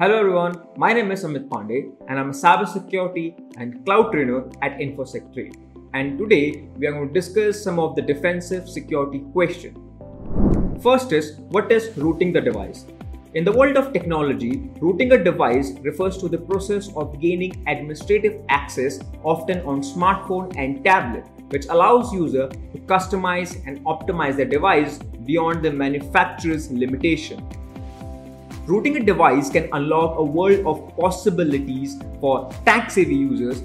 Hello everyone, my name is Amit Pandey and I'm a cybersecurity and cloud trainer at InfosecTrain. And today we are going to discuss some of the defensive security questions. First is what is rooting the device? In the world of technology, rooting a device refers to the process of gaining administrative access often on smartphone and tablet which allows user to customize and optimize their device beyond the manufacturer's limitation. Rooting a device can unlock a world of possibilities for tech-savvy users.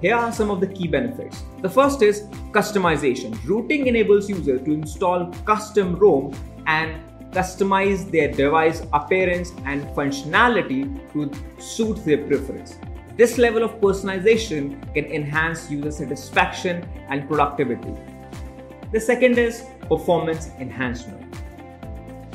Here are some of the key benefits. The first is customization. Rooting enables users to install custom ROM and customize their device appearance and functionality to suit their preference. This level of personalization can enhance user satisfaction and productivity. The second is performance enhancement.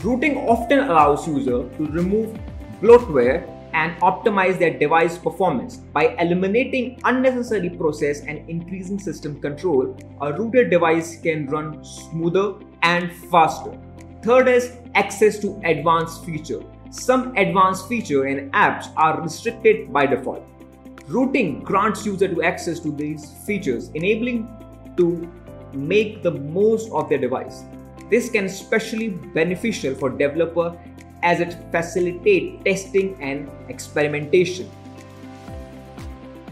Rooting often allows users to remove bloatware and optimize their device performance. By eliminating unnecessary process and increasing system control, a rooted device can run smoother and faster. Third is access to advanced feature. Some advanced feature and apps are restricted by default. Rooting grants user to access to these features, enabling to make the most of their device. This can especially beneficial for developer as it facilitate testing and experimentation.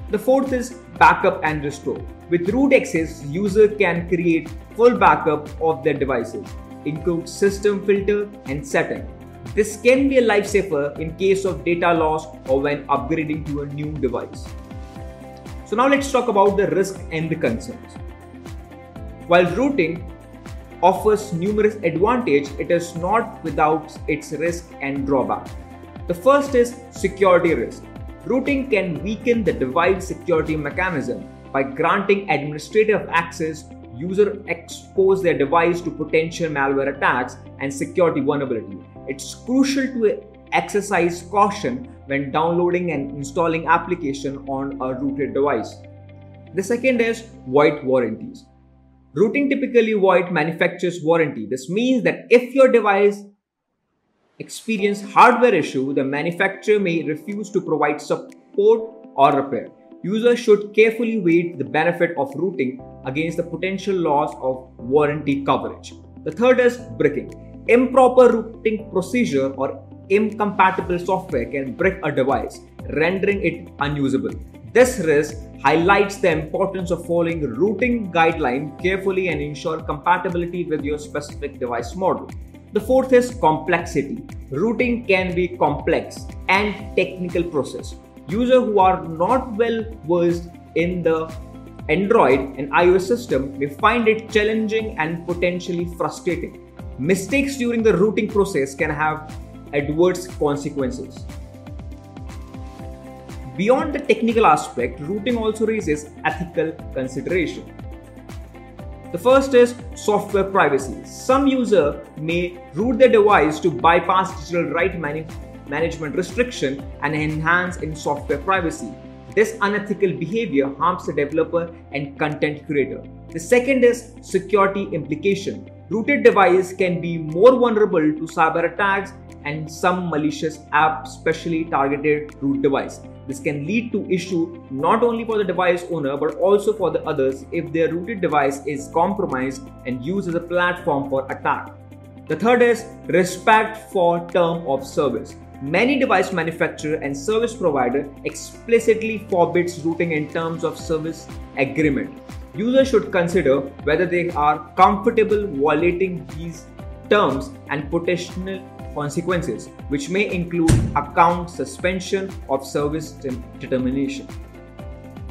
The fourth is backup and restore. With root access, user can create full backup of their devices, include system filter and setting. This can be a lifesaver in case of data loss or when upgrading to a new device. So now let's talk about the risk and the concerns. While rooting offers numerous advantages, it is not without its risk and drawback. The first is security risk. Rooting can weaken the device security mechanism by granting administrative access user expose their device to potential malware attacks and security vulnerability. It's crucial to exercise caution when downloading and installing application on a rooted device. The second is void warranties. Rooting typically void manufacturer's warranty. This means that if your device experience hardware issue, the manufacturer may refuse to provide support or repair. Users should carefully weigh the benefit of rooting against the potential loss of warranty coverage. The third is bricking. Improper rooting procedure or incompatible software can brick a device, rendering it unusable. This risk highlights the importance of following rooting guidelines carefully and ensure compatibility with your specific device model. The fourth is complexity. Rooting can be complex and technical process. Users who are not well versed in the Android and iOS system may find it challenging and potentially frustrating. Mistakes during the rooting process can have adverse consequences. Beyond the technical aspect, rooting also raises ethical consideration. The first is software piracy. Some user may root their device to bypass digital right management restriction and enhance in software piracy. This unethical behavior harms the developer and content creator. The second is security implication. Rooted device can be more vulnerable to cyber attacks and some malicious app specially targeted root device. This can lead to issue not only for the device owner but also for the others if their rooted device is compromised and used as a platform for attack. The third is respect for term of service. Many device manufacturer and service provider explicitly forbids rooting in terms of service agreement. Users should consider whether they are comfortable violating these terms and potential consequences, which may include account suspension of service determination.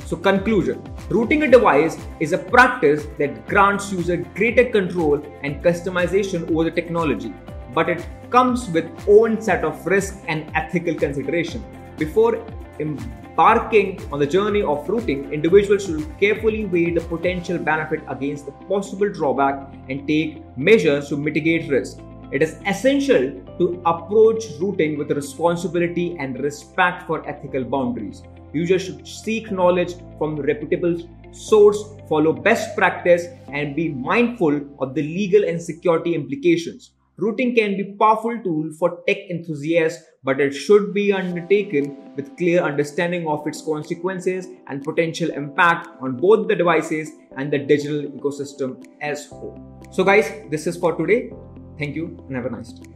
So, conclusion Rooting a device is a practice that grants user greater control and customization over the technology but it comes with own set of risk and ethical consideration. Before embarking on the journey of rooting, individuals should carefully weigh the potential benefit against the possible drawback and take measures to mitigate risk. It is essential to approach rooting with responsibility and respect for ethical boundaries. Users should seek knowledge from reputable source, follow best practice, and be mindful of the legal and security implications. Rooting can be a powerful tool for tech enthusiasts, but it should be undertaken with clear understanding of its consequences and potential impact on both the devices and the digital ecosystem as whole. So guys, this is for today. Thank you and have a nice day.